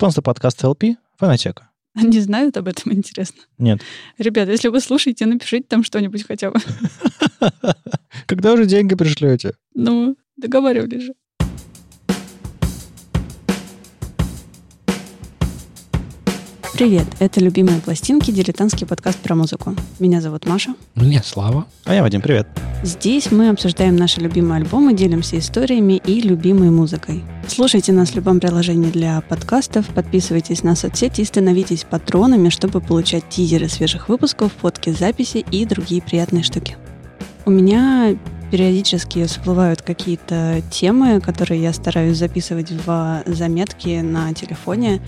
Спонсор подкаста LP — Фонотека. Они знают об этом, интересно? Нет. Ребят, если вы слушаете, напишите там что-нибудь хотя бы. Когда уже деньги пришлете? Ну, договаривались же. Привет, это «Любимые пластинки», дилетантский подкаст про музыку. Меня зовут Маша. Мне Слава. А я Вадим, привет. Здесь мы обсуждаем наши любимые альбомы, делимся историями и любимой музыкой. Слушайте нас в любом приложении для подкастов, подписывайтесь на соцсети и становитесь патронами, чтобы получать тизеры свежих выпусков, фотки, записи и другие приятные штуки. У меня периодически всплывают какие-то темы, которые я стараюсь записывать в заметки на телефоне,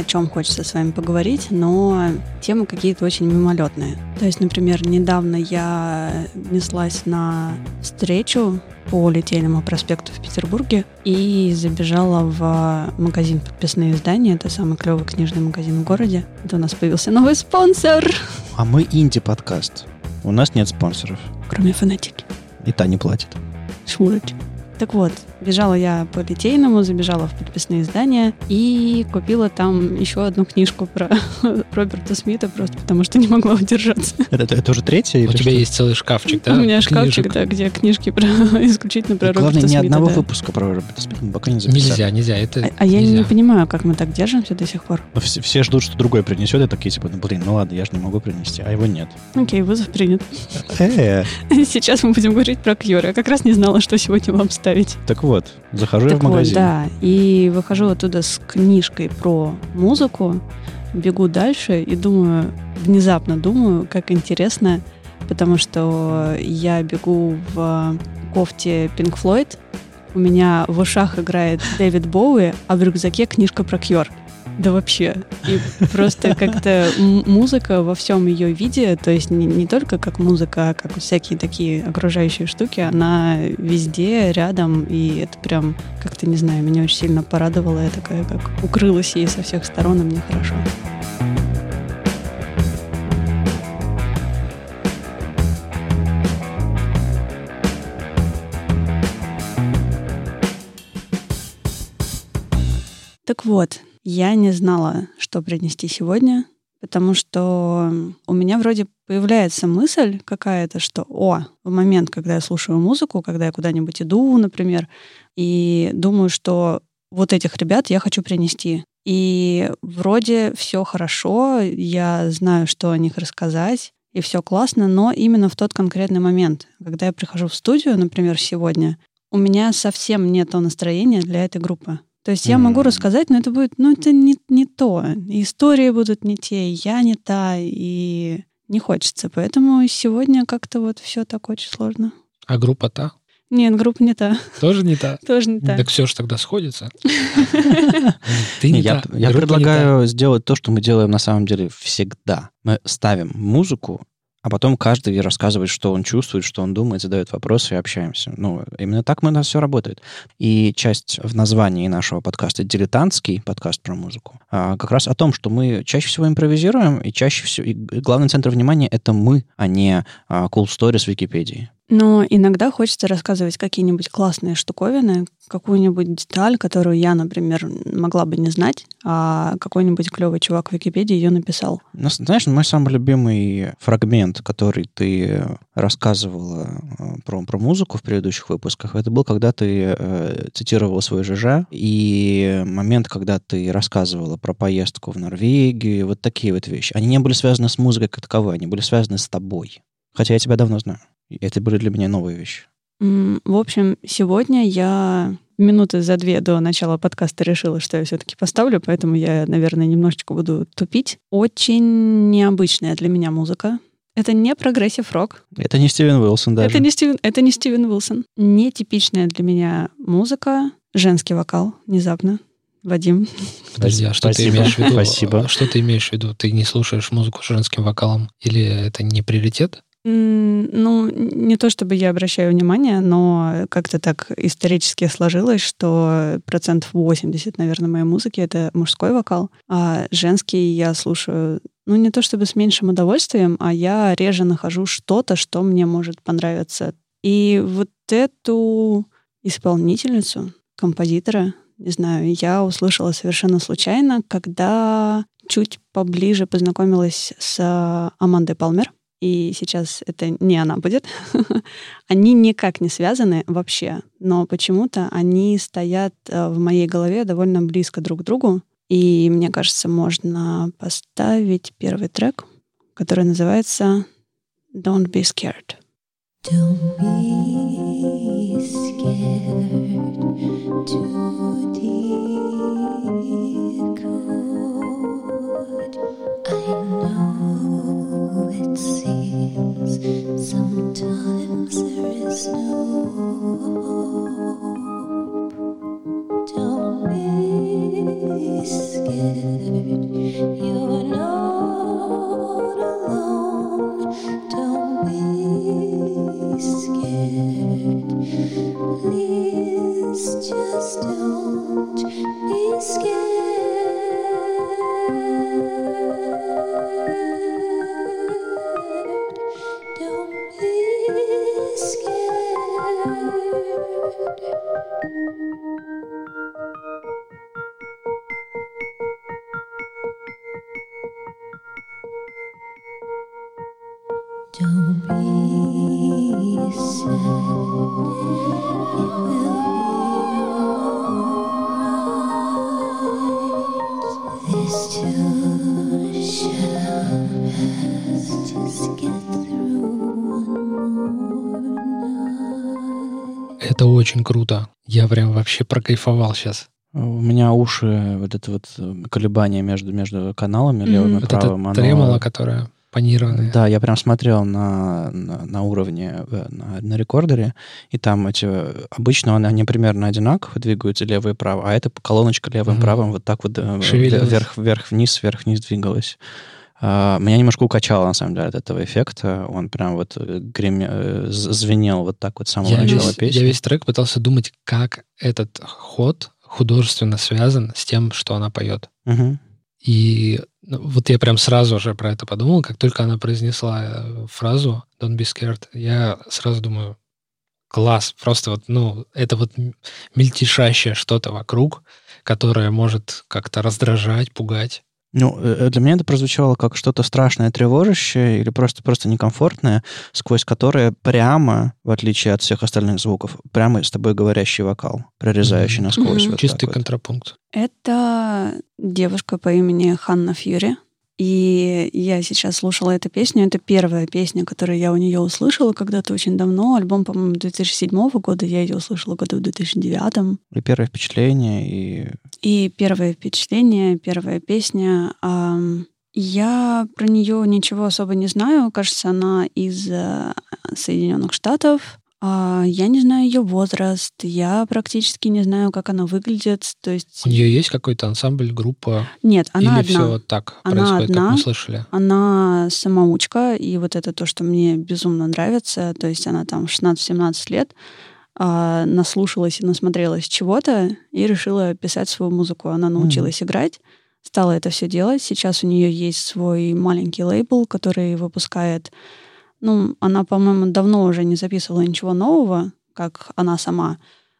о чем хочется с вами поговорить, но темы какие-то очень мимолетные. То есть, например, недавно я неслась на встречу по Литейному проспекту в Петербурге и забежала в магазин подписные издания. Это самый клевый книжный магазин в городе. Это у нас появился новый спонсор. А мы инди-подкаст. У нас нет спонсоров. Кроме фанатики. И та не платит. Шмурочек. Так вот, бежала я по Литейному, забежала в подписные издания и купила там еще одну книжку про Роберта Смита, просто потому что не могла удержаться. Это, это, это уже третья? У тебя есть целый шкафчик, да? У меня шкафчик, да, где книжки про, исключительно про Роберта Главное, Смита. ни одного да. выпуска про Роберта Смита мы пока не записали. Нельзя, нельзя. Это А, а я не понимаю, как мы так держимся до сих пор. Но Все, все ждут, что другой принесет, и такие типа, ну блин, ну ладно, я же не могу принести, а его нет. Окей, вызов принят. Э, Сейчас мы будем говорить про Кьюр. Я как раз не знала, что сегодня вам ставить. Так вот, захожу я Так в магазин. вот, да. И выхожу оттуда с книжкой про музыку, бегу дальше и думаю, внезапно думаю, как интересно, потому что я бегу в кофте Pink Floyd, у меня в ушах играет Дэвид Боуи, а в рюкзаке книжка про Кьор. Да вообще. И просто как-то музыка во всем ее виде, то есть не, не только как музыка, а как всякие такие окружающие штуки, она везде, рядом, и это прям, как-то, не знаю, меня очень сильно порадовало. Я такая, как укрылась ей со всех сторон, и мне хорошо. Так вот, я не знала, что принести сегодня, потому что у меня вроде появляется мысль какая-то, что, о, в момент, когда я слушаю музыку, когда я куда-нибудь иду, например, и думаю, что вот этих ребят я хочу принести. И вроде все хорошо, я знаю, что о них рассказать, и все классно, но именно в тот конкретный момент, когда я прихожу в студию, например, сегодня, у меня совсем нет настроения для этой группы. То есть я могу М. рассказать, но это будет, ну, это не, не то. И истории будут не те, и я не та, и не хочется. Поэтому сегодня как-то вот все так очень сложно. А группа та? Нет, группа не та. Тоже не та? Тоже не та. Так все же тогда сходится. Ты Не, я, предлагаю сделать то, что мы делаем на самом деле всегда. Мы ставим музыку, а потом каждый рассказывает, что он чувствует, что он думает, задает вопросы и общаемся. Ну, именно так у нас все работает. И часть в названии нашего подкаста «Дилетантский подкаст про музыку» а, как раз о том, что мы чаще всего импровизируем, и чаще всего... И главный центр внимания — это мы, а не а, cool story с Википедии. Но иногда хочется рассказывать какие-нибудь классные штуковины, какую-нибудь деталь, которую я, например, могла бы не знать, а какой-нибудь клевый чувак в Википедии ее написал. Ну, знаешь, мой самый любимый фрагмент, который ты рассказывала э, про, про музыку в предыдущих выпусках, это был, когда ты э, цитировала свой ЖЖ, и момент, когда ты рассказывала про поездку в Норвегию, вот такие вот вещи. Они не были связаны с музыкой как таковой, они были связаны с тобой. Хотя я тебя давно знаю. Это были для меня новые вещи. В общем, сегодня я минуты за две до начала подкаста решила, что я все-таки поставлю, поэтому я, наверное, немножечко буду тупить. Очень необычная для меня музыка. Это не прогрессив рок. Это не Стивен Уилсон даже. Это не Стивен, это не Стивен Уилсон. Нетипичная для меня музыка. Женский вокал, внезапно. Вадим. Подожди, а что ты Спасибо. имеешь в виду? Спасибо. Что ты имеешь в виду? Ты не слушаешь музыку с женским вокалом? Или это не приоритет? Ну, не то чтобы я обращаю внимание, но как-то так исторически сложилось, что процентов 80, наверное, моей музыки — это мужской вокал, а женский я слушаю, ну, не то чтобы с меньшим удовольствием, а я реже нахожу что-то, что мне может понравиться. И вот эту исполнительницу, композитора, не знаю, я услышала совершенно случайно, когда чуть поближе познакомилась с Амандой Палмер. И сейчас это не она будет. они никак не связаны вообще, но почему-то они стоят э, в моей голове довольно близко друг к другу. И мне кажется, можно поставить первый трек, который называется Don't Be Scared. Don't be scared Это очень круто. Я прям вообще прокайфовал сейчас. У меня уши, вот это вот э, колебание между, между каналами, левым и Вот правым, это оно- тремоло, которое панированное. Да, я прям смотрел на, на, на уровне, э, на, на рекордере, и там эти... э, Обычно они, они примерно одинаково двигаются, лево и право, а эта колоночка левым Мгм. правым вот так вот э, вверх, вверх, вниз, вверх, вниз двигалась. А, Меня немножко укачало, на самом деле, от этого эффекта. Он прям вот з- звенел вот так вот с самого Я начала весь, песни. я весь трек пытался думать, как этот ход художественно связан с тем, что она поет. Мгм. И вот я прям сразу же про это подумал, как только она произнесла э, фразу «Don't be scared», я сразу думаю, класс, просто вот, ну, это вот мельтешащее что-то вокруг, которое может как-то раздражать, пугать. Ну, э, для меня это прозвучало как что-то страшное, тревожащее или просто, просто некомфортное, сквозь которое прямо, в отличие от всех остальных звуков, прямо с тобой говорящий вокал, прорезающий насквозь. Мгм. вот Чистый так вот. контрапункт. Это девушка по имени Ханна Фьюри. И я сейчас слушала эту песню. Это первая песня, которую я у нее услышала когда-то очень давно. Альбом, по-моему, 2007 года. Я ее услышала году в 2009. И первое впечатление, и... И первое впечатление, первая песня. ам, Я про нее ничего особо не знаю. Кажется, она из э, Соединенных Штатов. А, Я не знаю ее возраст. Я практически не знаю, как она выглядит. То есть У нее есть какой-то ансамбль, группа? нет, она или одна. все так Она происходит, одна. как мы слышали? Она самоучка, и вот это то, что мне безумно нравится. То есть она там в 16-17 лет а, наслушалась и насмотрелась чего-то и решила писать свою музыку. Она научилась играть, стала это все делать. Сейчас у нее есть свой маленький лейбл, который выпускает... Ну, она, по-моему, давно уже не записывала ничего нового, как она сама,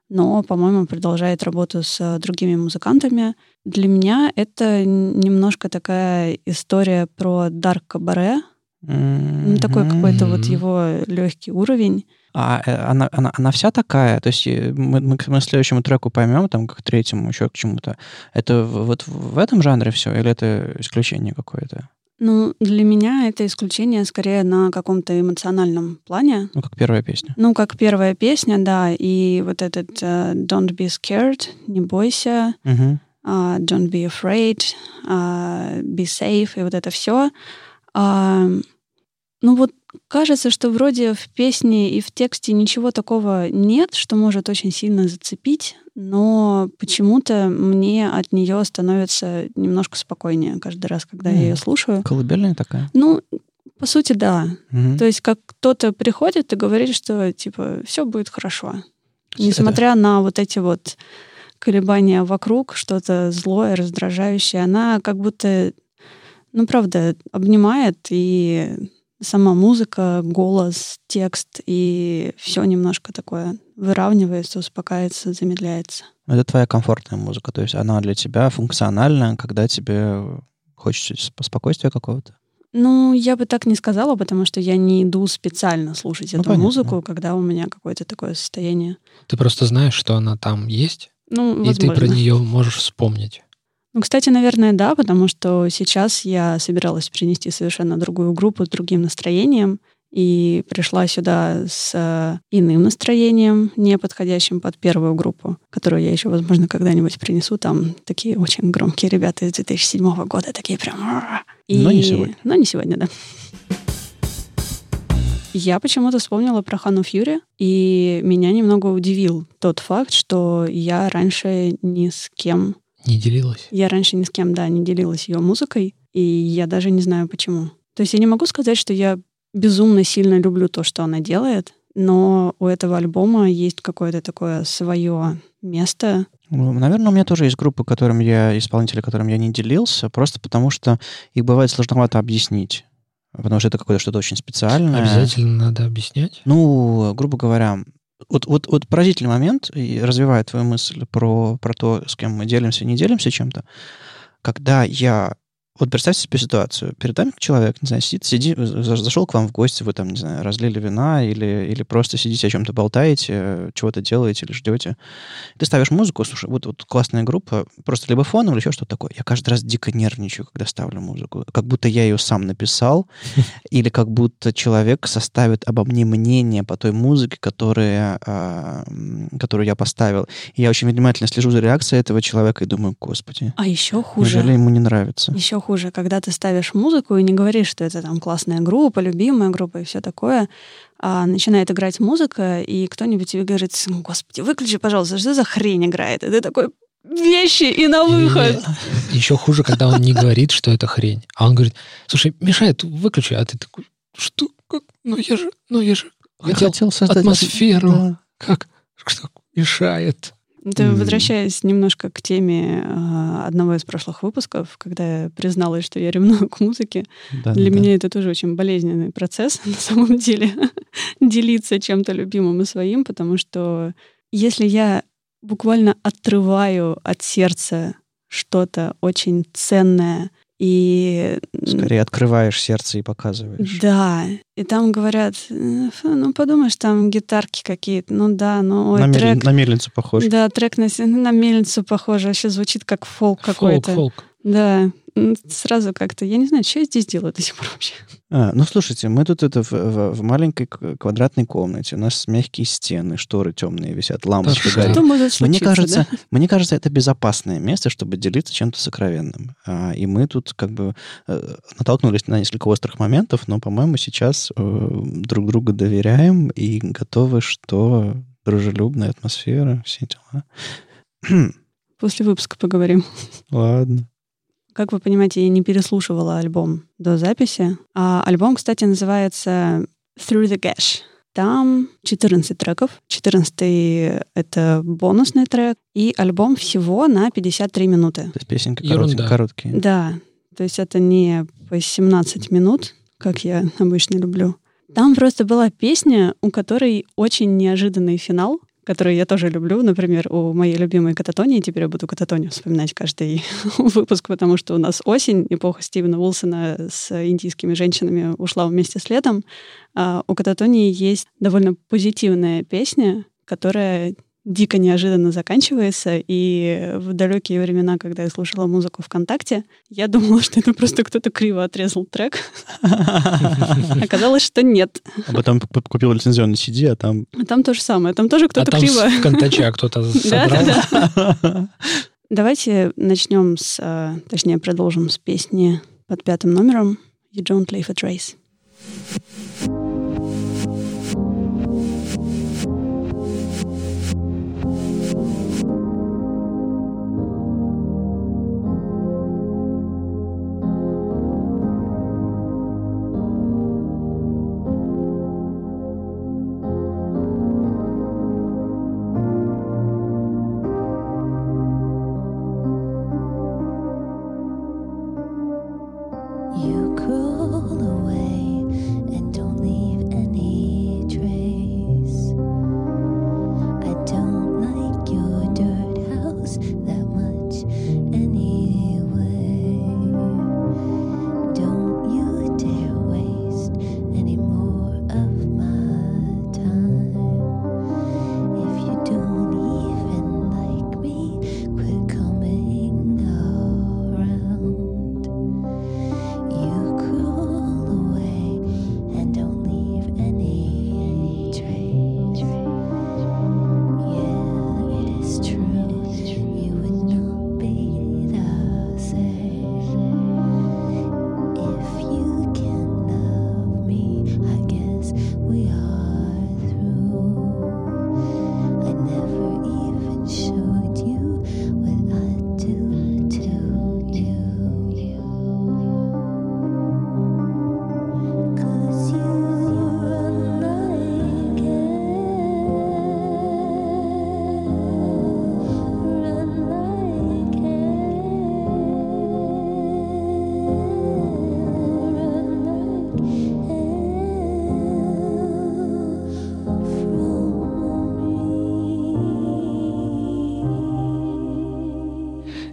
но, по-моему, продолжает работу с э, другими музыкантами. Для меня это немножко такая история про Дарк Кабаре, ну, такой какой-то вот его легкий уровень. А э, она, она, она вся такая? То есть э, мы, мы к следующему треку поймем, там, к третьему, еще к чему-то. Это вот в этом жанре все? Или это исключение какое-то? Ну, для меня это исключение скорее на каком-то эмоциональном плане. Ну, как первая песня. Ну, как первая песня, да, и вот этот э, «Don't be scared», «Не бойся», Мгм. а, «Don't be afraid», а, «Be safe» и вот это все. ну вот кажется, что вроде в песне и в тексте ничего такого нет, что может очень сильно зацепить, но почему-то мне от нее становится немножко спокойнее каждый раз, когда я М. ее слушаю. Колыбельная такая? Ну, по сути, да. Мгм. То есть как кто-то приходит и говорит, что типа все будет хорошо. Несмотря на вот эти вот колебания вокруг, что-то злое, раздражающее, она как будто, ну, правда, обнимает и сама музыка, голос, текст, и все немножко такое выравнивается, успокаивается, замедляется. Это твоя комфортная музыка, то есть она для тебя функциональна, когда тебе хочется спокойствия какого-то? Ну, я бы так не сказала, потому что я не иду специально слушать ну, эту понятно. музыку, когда у меня какое-то такое состояние. Ты просто знаешь, что она там есть, ну, и возможно. ты про нее можешь вспомнить. Ну, кстати, наверное, да, потому что сейчас я собиралась принести совершенно другую группу с другим настроением, и пришла сюда с э, иным настроением, не подходящим под первую группу, которую я еще, возможно, когда-нибудь принесу. Там такие очень громкие ребята из 2007 года, такие прям... И... Но не сегодня. Но не сегодня, да. Я почему-то вспомнила про Хану Фьюри, и меня немного удивил тот факт, что я раньше ни с кем... Не делилась? Я раньше ни с кем, да, не делилась ее музыкой, и я даже не знаю почему. То есть я не могу сказать, что я безумно сильно люблю то, что она делает, но у этого альбома есть какое-то такое свое место. Ну, наверное, у меня тоже есть группы, которым я, исполнители, которым я не делился, просто потому что их бывает сложновато объяснить. Потому что это какое-то что-то очень специальное. Обязательно надо объяснять? Ну, грубо говоря, вот, вот, вот поразительный момент, и развивает твою мысль про, про то, с кем мы делимся не делимся чем-то. Когда я вот представьте себе ситуацию. Перед вами человек, не знаю, сидит, сиди, зашел к вам в гости, вы там, не знаю, разлили вина или, или просто сидите о чем-то болтаете, чего-то делаете или ждете. Ты ставишь музыку, слушай, вот, вот классная группа, просто либо фоном, или еще что-то такое. Я каждый раз дико нервничаю, когда ставлю музыку. Как будто я ее сам написал, или как будто человек составит обо мне мнение по той музыке, которая, а, которую я поставил. И я очень внимательно слежу за реакцией этого человека и думаю, господи. А еще хуже. Неужели ему не нравится? Еще хуже хуже, когда ты ставишь музыку и не говоришь, что это там классная группа, любимая группа и все такое, а начинает играть музыка, и кто-нибудь тебе говорит, господи, выключи, пожалуйста, что за хрень играет? И ты такой, вещи и на выход. Еще хуже, когда он не говорит, что это хрень. А он говорит, слушай, мешает, выключи. А ты такой, что? Как? Ну я же, ну я же я хотел, хотел создать атмосферу. Да. Как? Что мешает? Это mm. возвращаясь немножко к теме э, одного из прошлых выпусков, когда я призналась, что я ревную к музыке. Да, Для да, меня да. это тоже очень болезненный процесс, на самом деле, делиться чем-то любимым и своим, потому что если я буквально отрываю от сердца что-то очень ценное, и... Скорее открываешь сердце и показываешь. Да. И там говорят, ну, подумаешь, там гитарки какие-то. Ну да, ну... Ой, на, трек... мель... на мельницу похож. Да, трек на, на мельницу похож. Вообще звучит как фолк какой-то. Фолк, фолк. Да сразу как-то, я не знаю, что я здесь делаю до сих пор вообще. А, ну, слушайте, мы тут это в, в, в маленькой квадратной комнате, у нас мягкие стены, шторы темные висят, лампочки да, горят. Что может мне кажется, да? мне кажется, это безопасное место, чтобы делиться чем-то сокровенным. А, и мы тут как бы э, натолкнулись на несколько острых моментов, но, по-моему, сейчас э, друг другу доверяем и готовы, что дружелюбная атмосфера, все дела. После выпуска поговорим. Ладно. Как вы понимаете, я не переслушивала альбом до записи. А альбом, кстати, называется Through the Gash. Там 14 треков. 14 это бонусный трек. И альбом всего на 53 минуты. То есть песенки короткие, короткие. Да. То есть это не по 17 минут, как я обычно люблю. Там просто была песня, у которой очень неожиданный финал которые я тоже люблю. Например, у моей любимой Кататонии, теперь я буду Кататонию вспоминать каждый выпуск, потому что у нас осень, эпоха Стивена Уилсона с индийскими женщинами ушла вместе с летом. А у Кататонии есть довольно позитивная песня, которая дико неожиданно заканчивается, и в далекие времена, когда я слушала музыку ВКонтакте, я думала, что это просто кто-то криво отрезал трек. Оказалось, что нет. А потом купил лицензионный CD, а там... А там то же самое, там тоже кто-то а криво... там ВКонтаче кто-то собрал. Давайте начнем с... А, точнее, продолжим с песни под пятым номером «You don't leave a trace».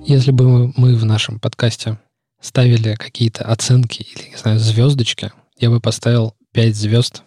Если бы мы, в нашем подкасте ставили какие-то оценки или, не знаю, звездочки, я бы поставил 5 звезд.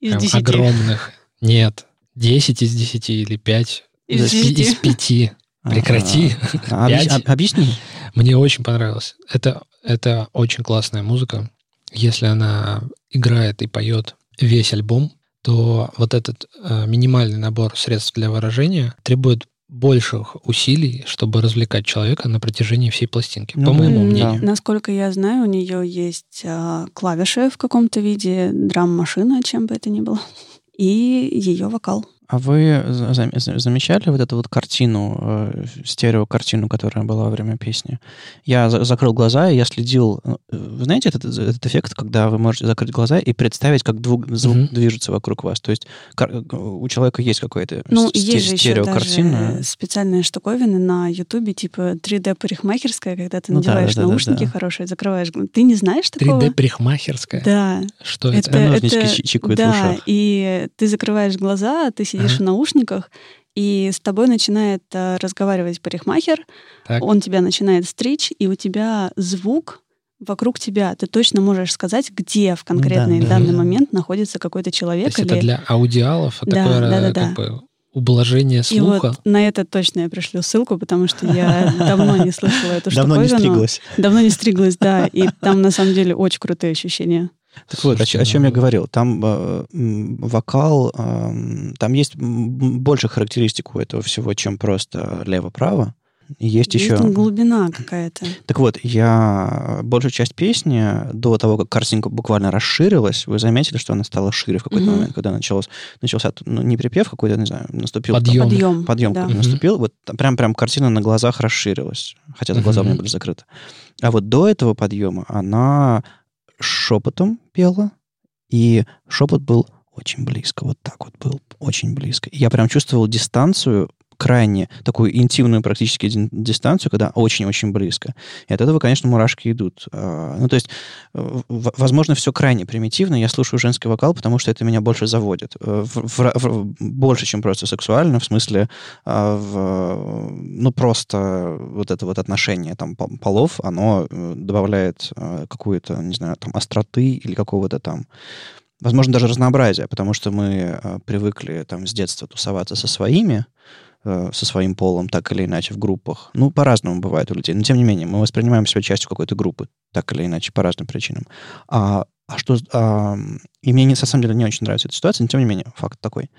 Из прям 10. огромных. Нет, 10 из 10 или 5 Из из, 10. из 5. Прекрати. А, об- Объясни. Мне очень понравилось. Это, это очень классная музыка. Если она играет и поет весь альбом, то вот этот э, минимальный набор средств для выражения требует больших усилий, чтобы развлекать человека на протяжении всей пластинки, Ну по да, моему М, мнению. Насколько я знаю, у нее есть а, клавиши в каком-то виде, драм-машина, чем бы это ни было, и ее вокал. А вы за- за- за- замечали вот эту вот картину, э, стереокартину, которая была во время песни? Я за- закрыл глаза, и я следил... э, Вы знаете этот, этот эффект, когда вы можете закрыть глаза и представить, как двуг- звук Мгм. движется вокруг вас? То есть кар- у человека есть какая-то Ну, есть же еще стереокартина. даже специальные штуковины на Ютубе, типа 3D-парикмахерская, когда ты Ну да, надеваешь да, да, да, наушники да. хорошие, закрываешь. гл- Ты не знаешь такого? 3D-парикмахерская. Да, Что это? это, это- чи- чикают в да, ушах. и ты закрываешь глаза, ты сидишь Ага. в наушниках, и с тобой начинает э, разговаривать парикмахер, Так. он тебя начинает стричь, и у тебя звук вокруг тебя. Ты точно можешь сказать, где в конкретный да, данный да. момент находится какой-то То человек. есть это или- для аудиалов, а Да, такое да, да, э, да. как бы ублажение И слуха. вот на это точно я пришлю ссылку, потому что я давно не слышала эту Давно не штуковину. стриглась. Давно не стриглась, да. И там на самом деле очень крутые ощущения. Так вот, о, Слушайте, чё- о чем ну- я говорил. Там э, вокал, эм, там есть больше характеристик у этого всего, чем просто лево-право. Есть, Есть еще... там глубина какая-то. Так вот, я большую часть песни, до того, как картинка буквально расширилась, вы заметили, что она стала шире в какой-то Мгм. момент, когда началось, начался, ну, не припев какой-то, не знаю, наступил... там Подъем. Подъем. Подъем да. наступил, вот там прям, прям картина на глазах расширилась, хотя за глаза у меня были закрыты. А вот до этого подъема она шепотом пела, и шепот был очень близко, вот так вот был, очень близко. Я прям чувствовал дистанцию, крайне такую интимную практически дистанцию, когда очень-очень близко. И от этого, конечно, мурашки идут. А, Ну, то есть, э, возможно, все крайне примитивно. Я слушаю женский вокал, потому что это меня больше заводит. Э, в- в- в- больше, чем просто сексуально, в смысле, а, в, ну, просто вот это вот отношение там пол- полов, оно э, добавляет какую-то, не знаю, там, остроты или какого-то там возможно, даже разнообразия, потому что мы э, привыкли там с детства тусоваться со своими, э, со своим полом, так или иначе, в группах. Ну, по-разному бывает у людей. Но, тем не менее, мы воспринимаем себя частью какой-то группы, так или иначе, по разным причинам. А, а что... а, и мне, не, на самом деле, не очень нравится эта ситуация, но, тем не менее, факт такой.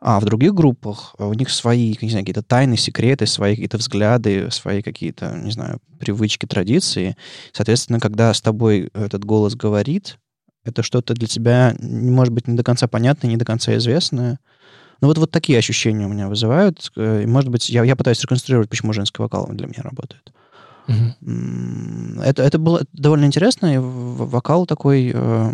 А в других группах э, у них свои, не знаю, какие-то тайны, секреты, свои какие-то взгляды, свои какие-то, не знаю, привычки, традиции. Соответственно, когда с тобой этот голос говорит, это что-то для тебя, может быть, не до конца понятное, не до конца известное. Ну, вот, вот такие ощущения у меня вызывают. Э, Может быть, я, я пытаюсь реконструировать, почему женский вокал для меня работает. М, Это, это было довольно интересно. И вокал такой... э,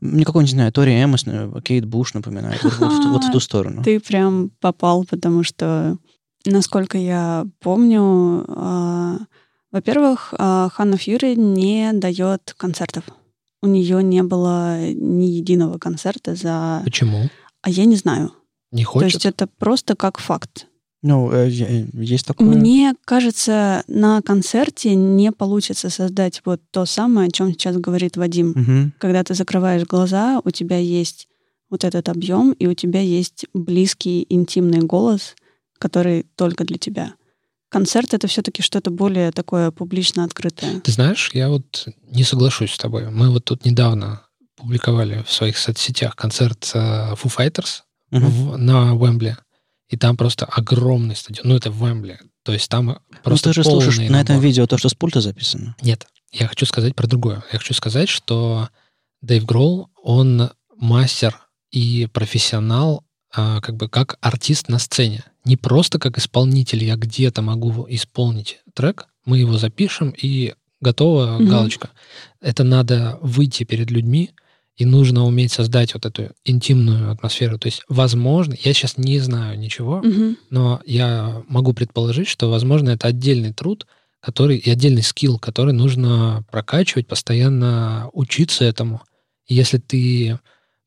никакой, не знаю, Тори Эмос, э, Кейт Буш напоминает. Вот, вот в ту- вот в ту сторону. Ты прям попал, потому что, насколько я помню, а, во-первых, а, Ханна Фьюри не дает концертов. У нее не было ни единого концерта за... Почему? А я не знаю. Не То хочет? есть это просто как факт. Ну, э, е- есть такое... Мне кажется, на концерте не получится создать вот то самое, о чем сейчас говорит Вадим. Мгм. Когда ты закрываешь глаза, у тебя есть вот этот объем, и у тебя есть близкий, интимный голос, который только для тебя. Концерт это все-таки что-то более такое публично открытое. Ты знаешь, я вот не соглашусь с тобой. Мы вот тут недавно публиковали в своих соцсетях концерт э, Foo Fighters В- на Уэмбли. И там просто огромный стадион. Ну, это в Уэмбли. То есть там Ну, просто ты же слушаешь на этом набор. видео то, что с пульта записано. Нет, я хочу сказать про другое. Я хочу сказать, что Дэйв Гролл, он мастер и профессионал а, как бы как артист на сцене. Не просто как исполнитель, я где-то могу исполнить трек, мы его запишем и готова Мгм. галочка. Это надо выйти перед людьми, и нужно уметь создать вот эту интимную атмосферу. То есть, возможно, я сейчас не знаю ничего, Мгм. но я могу предположить, что, возможно, это отдельный труд, который и отдельный скилл, который нужно прокачивать, постоянно учиться этому. И если ты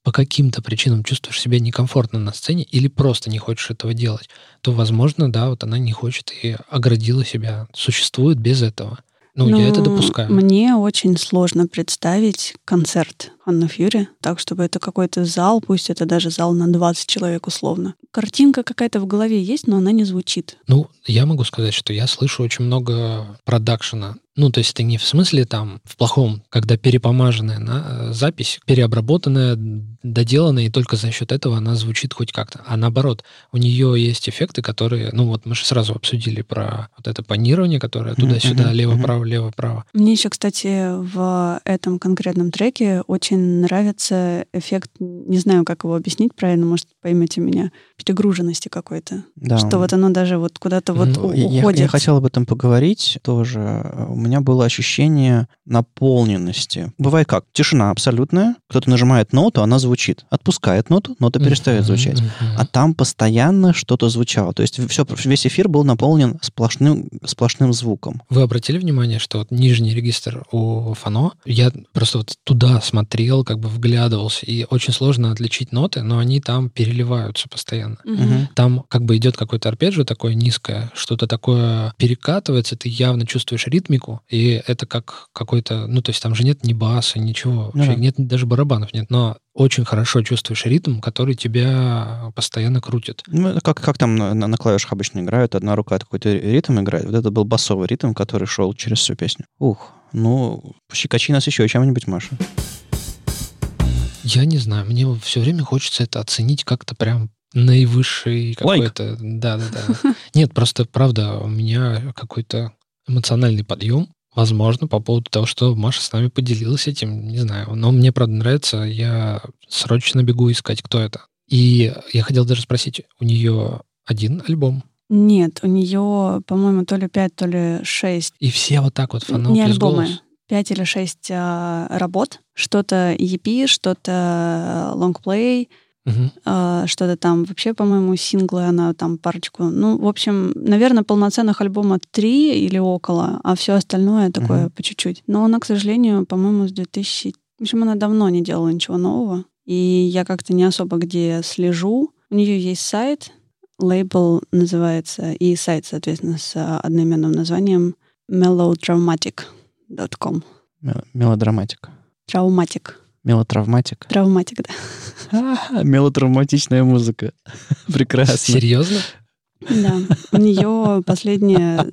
по каким-то причинам чувствуешь себя некомфортно на сцене или просто не хочешь этого делать, то, возможно, да, вот она не хочет и оградила себя, существует без этого. Ну, Ну, я это допускаю. Мне очень сложно представить концерт Анна Фьюри так, чтобы это какой-то зал, пусть это даже зал на 20 человек условно. Картинка какая-то в голове есть, но она не звучит. Ну, я могу сказать, что я слышу очень много продакшена. Ну, то есть это не в смысле там в плохом, когда перепомаженная на, э, запись, переобработанная, доделанная, и только за счет этого она звучит хоть как-то. А наоборот, у нее есть эффекты, которые, ну вот мы же сразу обсудили про вот это панирование, которое туда-сюда, лево-право, лево-право. Мне еще, кстати, в этом конкретном треке очень нравится эффект, не знаю, как его объяснить правильно, может, поймете меня, перегруженности какой-то. Да. Что вот оно даже вот куда-то вот Ну, у- Я, уходит. я хотел об этом поговорить тоже. У меня было ощущение наполненности. Бывает как? Тишина абсолютная. Кто-то нажимает ноту, она звучит. Отпускает ноту, нота перестает звучать. А там постоянно что-то звучало. То есть все, весь эфир был наполнен сплошным, сплошным звуком. Вы обратили внимание, что вот нижний регистр у фано, я просто вот туда смотрел, как бы вглядывался, и очень сложно отличить ноты, но они там переливаются постоянно. Мгм. Там как бы идет какое-то арпеджио такое низкое, что-то такое перекатывается, ты явно чувствуешь ритмику, и это как какой-то, ну, то есть там же нет ни баса, ничего, вообще да. нет даже барабанов нет, но очень хорошо чувствуешь ритм, который тебя постоянно крутит. Ну, как, как там на, на- на клавишах обычно играют, одна рука какой-то ритм играет. Вот это был басовый ритм, который шел через всю песню. Ух, ну, щекочи нас еще чем-нибудь, Маша. Я не знаю, мне все время хочется это оценить как-то прям наивысший какой-то... Да, да, да. Нет, просто правда, у меня какой-то эмоциональный подъем, возможно, по поводу того, что Маша с нами поделилась этим, не знаю. Но мне, правда, нравится, я срочно бегу искать, кто это. И я хотел даже спросить, у нее один альбом, Нет, у нее, по-моему, то ли 5, то ли 6 и все вот так вот фанал не альбомы. голос. 5 или 6 работ. Что-то EP, что-то лонгплей, А, что-то там вообще, по-моему, синглы она там парочку. Ну, в общем, наверное, полноценных альбома три или около, а все остальное такое по чуть-чуть. Но она, к сожалению, по-моему, с 2000... В общем, она давно не делала ничего нового. И я как-то не особо где слежу. У нее есть сайт, лейбл называется, и сайт, соответственно, с а, одноименным названием melodramatic.com. Мел- Мелодраматик. Травматик. Мелотравматик. Травматик, да. А, Мелотравматичная музыка. Прекрасно. Серьезно? Да. У нее последняя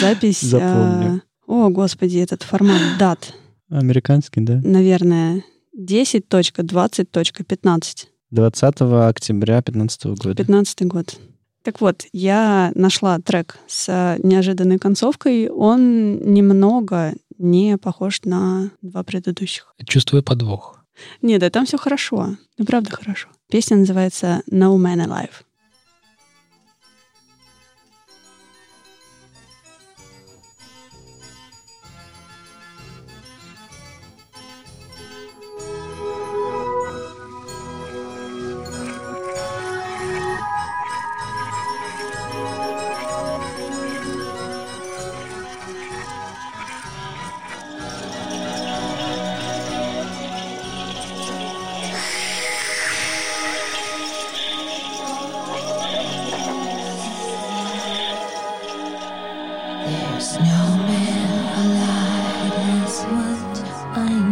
запись... Запомню. а, О, господи, этот формат дат, Американский, да? наверное, 10.20.15. 20 октября 2015 года. 15 год. Так вот, я нашла трек с а, неожиданной концовкой. Он немного не похож на два предыдущих. Чувствую подвох. Нет, да там все хорошо. Ну, правда хорошо. Песня называется No Man Alive. Snowman alive is what I need.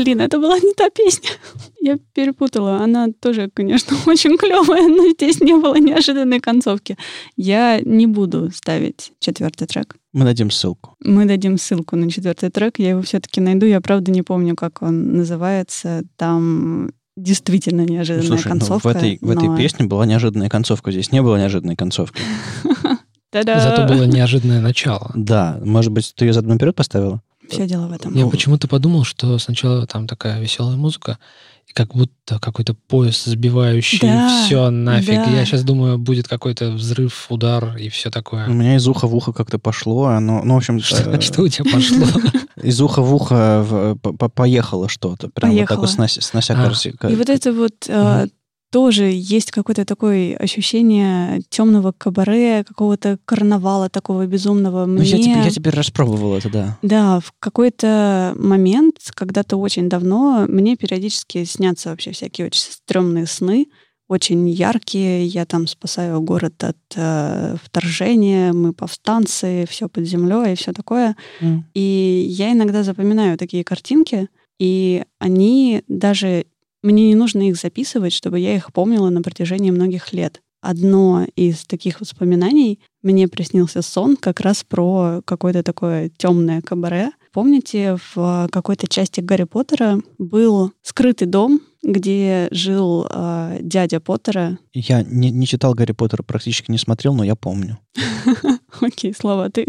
Блин, это была не та песня. Я перепутала. Она тоже, конечно, очень клевая, но здесь не было неожиданной концовки. Я не буду ставить четвертый трек. Мы дадим ссылку. Мы дадим ссылку на четвертый трек. Я его все-таки найду. Я правда не помню, как он называется. Там действительно неожиданная Слушай, ну, концовка. в этой, в этой но- песне была неожиданная концовка. Здесь не было неожиданной концовки. Та-да! Зато было неожиданное начало. Да, может быть, ты ее задом наперед поставила? Все дело в этом. Я почему-то подумал, что сначала там такая веселая музыка, и как будто какой-то поезд сбивающий, Да, все нафиг. да. Я сейчас думаю, будет какой-то взрыв, удар и все такое. У меня из уха в ухо как-то пошло. Оно, ну, в общем, Что, э, что у тебя пошло? из уха в ухо в- по- по- поехало что-то. Прям вот так вот снося, снося А. И вот это вот э, тоже есть какое-то такое ощущение темного кабаре, какого-то карнавала такого безумного. Ну, Мне... я, теперь, я теперь распробовал это, да. Да, в какой-то момент, когда-то очень давно, мне периодически снятся вообще всякие очень стрёмные сны, очень яркие. Я там спасаю город от э, вторжения, мы повстанцы, все под землей и все такое. М. И я иногда запоминаю такие картинки, и они даже... Мне не нужно их записывать, чтобы я их помнила на протяжении многих лет. Одно из таких воспоминаний мне приснился сон как раз про какое-то такое темное кабаре. Помните, в какой-то части Гарри Поттера был скрытый дом, где жил э, дядя Поттера. Я не, не читал Гарри Поттера, практически не смотрел, но я помню. Окей, слова ты.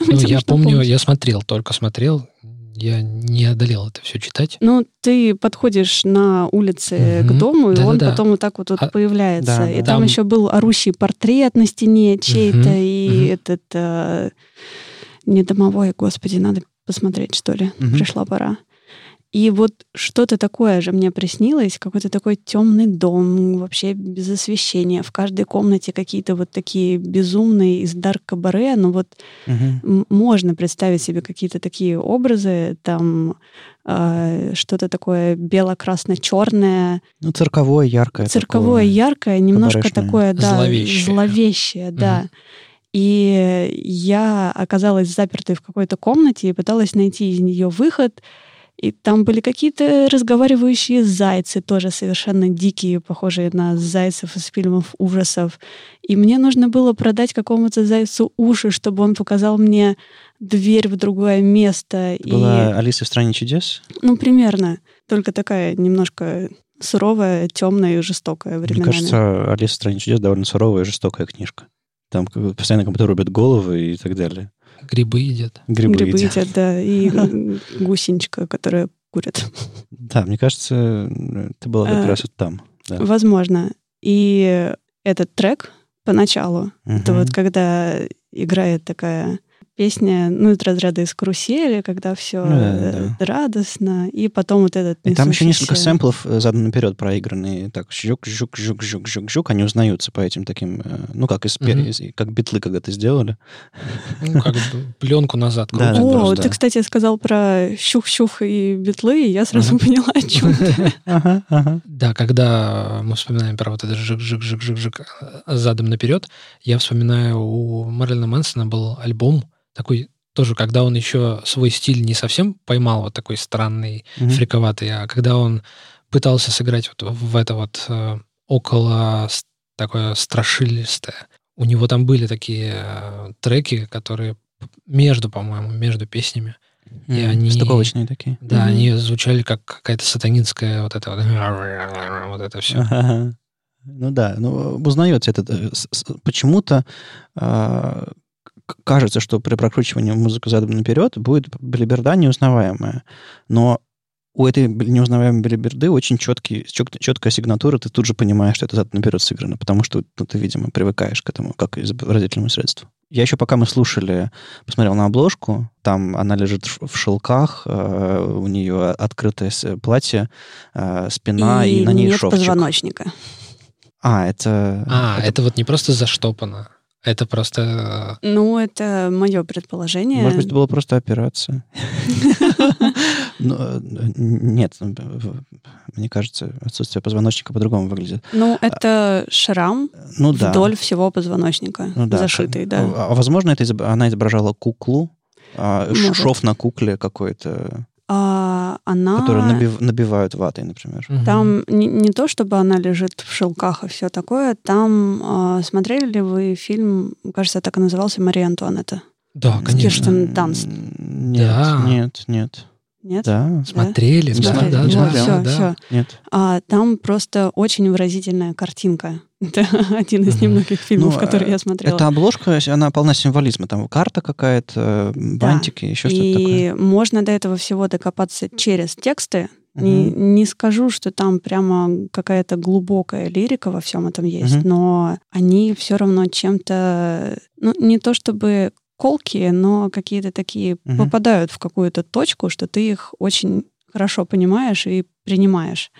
Ну, я помню, я смотрел, только смотрел. Я не одолел это все читать. Ну, ты подходишь на улице к Мгм. дому, и он Да-да-да. потом вот так вот, вот А, появляется. да, и да. там, Там- еще был орущий портрет на стене чей-то, Мгм, и мгм. этот э, не домовой, господи, надо посмотреть, что ли. Мгм. Пришла пора. И вот что-то такое же мне приснилось, какой-то такой темный дом, вообще без освещения. В каждой комнате какие-то вот такие безумные из дарк кабаре, но вот м- можно представить себе какие-то такие образы, там э, что-то такое бело-красно-черное, Ну, цирковое, яркое. цирковое, такое. яркое, немножко кабарешное. такое, да, Зловещее. зловещее, да. И я оказалась запертой в какой-то комнате и пыталась найти из нее выход. И там были какие-то разговаривающие зайцы, тоже совершенно дикие, похожие на зайцев из фильмов ужасов. И мне нужно было продать какому-то зайцу уши, чтобы он показал мне дверь в другое место. Это была Алиса в стране чудес? Ну, примерно. Только такая немножко суровая, темная и жестокая Мне временами. кажется, Алиса в стране чудес довольно суровая и жестокая книжка. Там постоянно кому-то рубят головы и так далее. Грибы едят. Грибы, Грибы едят. едят, да, и гусеничка, которая курит. Да, мне кажется, ты была как А, раз вот там. Возможно. И этот трек поначалу, это вот когда играет такая песня, ну, из разряда из карусели, когда все Ну да, да. радостно, и потом вот этот И там еще несколько сэмплов э, задом наперед проигранные. Так, жук, жук, жук, жук, жук, жук. Они узнаются по этим таким, э, ну, как из, Мгм. из- как битлы когда-то сделали. Ну, как пленку назад Да, О, просто, ты, да. кстати, сказал про щух-щух и битлы, и я сразу поняла, о чем ты. Ага, ага. Да, когда мы вспоминаем про вот это жик-жик-жик-жик-жик задом наперед, я вспоминаю, у Мэрилина Мэнсона был альбом такой тоже, когда он еще свой стиль не совсем поймал, вот такой странный, Мгм. фриковатый, а когда он пытался сыграть вот в это вот э, около такое страшилистое. У него там были такие э, треки, которые между, по-моему, между песнями. И они- Стыковочные такие. Да, Мгм. они звучали как какая-то сатанинская вот это вот, вот это все. Ага. Ну да, ну узнается этот. э, с- с- Почему-то а, кажется, что при прокручивании музыки задом наперед будет белиберда неузнаваемая. Но у этой неузнаваемой белиберды очень четкий, чет- четкая сигнатура, ты тут же понимаешь, что это задом наперед сыграно, потому что ну, ты, видимо, привыкаешь к этому, как изобразительному средству. Я еще, пока мы слушали, посмотрел на обложку, там она лежит в шелках, э, у нее открытое платье, э, спина, и, И на ней нет шовчик. позвоночника. А, это... А, это... вот не просто заштопано, это просто... Ну, это мое предположение. Может быть, это была просто операция. Ну, э, Нет, мне кажется, отсутствие позвоночника по-другому выглядит. Ну, это шрам Ну да. вдоль всего позвоночника, Ну зашитый, да. А, а возможно, она изображала куклу, а, шов на кукле какой-то. А, она... Которые набив- набивают ватой, например. Мгм. Там не, не то, чтобы она лежит в шелках и все такое. Там а, смотрели ли вы фильм, кажется, так и назывался «Мария Антуанетта»? Да, с конечно. Кирстен Данст. М, Нет, Да. нет, нет. Нет? Да, Смотрели, да, Смотрели. да, Вот, да, всё, да, всё. да. нет. А там просто очень выразительная картинка. Это один из немногих фильмов, Ну, которые э, я смотрела. Эта обложка, она полна символизма. Там карта какая-то, бантики, еще что-то такое. И можно до этого всего докопаться через тексты. Не, Мгм. не скажу, что там прямо какая-то глубокая лирика во всем этом есть, Мгм. но они все равно чем-то, ну, не то чтобы колкие, но какие-то такие Мгм. попадают в какую-то точку, что ты их очень хорошо понимаешь и принимаешь.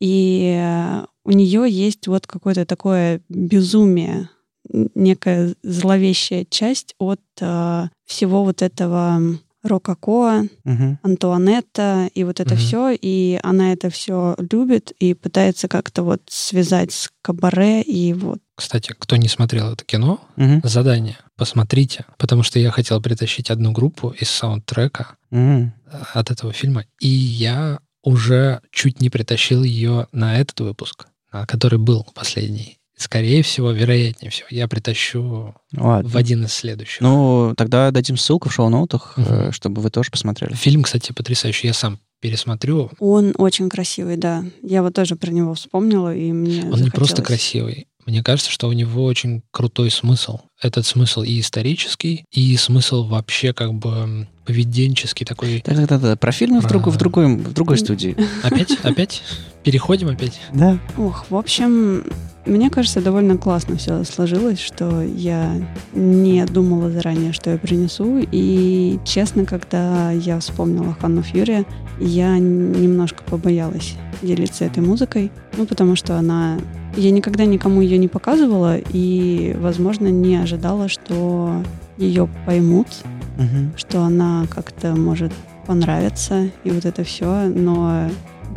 И э, у нее есть вот какое-то такое безумие, некая зловещая часть от э, всего вот этого рококо, Мгм. Антуанетта и вот это Мгм. все, и она это все любит и пытается как-то вот связать с кабаре и вот. Кстати, кто не смотрел это кино, Мгм. задание, посмотрите, потому что я хотел притащить одну группу из саундтрека э, от этого фильма, и я уже чуть не притащил ее на этот выпуск, который был последний. Скорее всего, вероятнее всего, я притащу Ладно. в один из следующих. Ну, тогда дадим ссылку в шоу-ноутах, Мгм. э, чтобы вы тоже посмотрели. Фильм, кстати, потрясающий. Я сам пересмотрю. Он очень красивый, да. Я вот тоже про него вспомнила, и мне Он не просто красивый. Мне кажется, что у него очень крутой смысл. Этот смысл и исторический, и смысл вообще как бы поведенческий такой. Да-да-да, про фильмы в, Про- другой, в, другой, в другой студии. Опять? Опять? Переходим опять? Да. Ох, в общем, мне кажется, довольно классно все сложилось, что я не думала заранее, что я принесу. И честно, когда я вспомнила Ханну Фьюри, я немножко побоялась делиться этой музыкой. Ну, потому что она... Я никогда никому ее не показывала и, возможно, не ожидала, что ее поймут, Мгм. что она как-то может понравиться и вот это все, но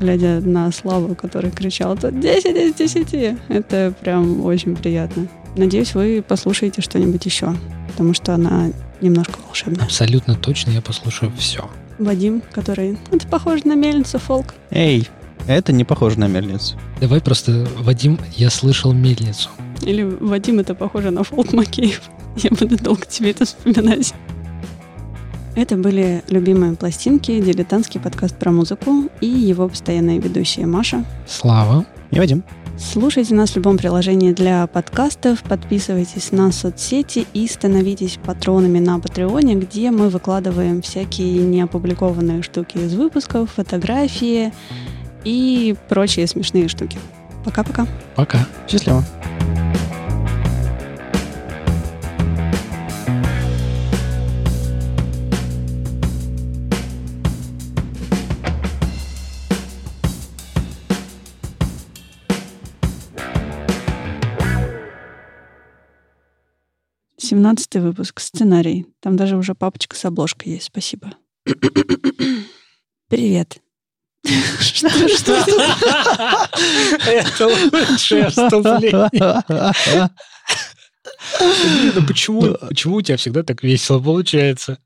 глядя на Славу, который кричал тут 10 из 10, это прям очень приятно. Надеюсь, вы послушаете что-нибудь еще, потому что она немножко волшебная. Абсолютно точно я послушаю все. Вадим, который... Это похоже на мельницу фолк. Эй, это не похоже на мельницу. Давай просто, Вадим, я слышал мельницу. Или Вадим, это похоже на фолк Макеев. Я буду долго тебе это вспоминать. Это были любимые пластинки, дилетантский подкаст про музыку и его постоянные ведущие Маша. Слава. И Вадим. Слушайте нас в любом приложении для подкастов, подписывайтесь на соцсети и становитесь патронами на Патреоне, где мы выкладываем всякие неопубликованные штуки из выпусков, фотографии и прочие смешные штуки. Пока-пока. Пока. Счастливо. Семнадцатый выпуск. Сценарий. Там даже уже папочка с обложкой есть. Спасибо. Привет. Что Это лучшее вступление. Ну почему, почему у тебя всегда так весело получается?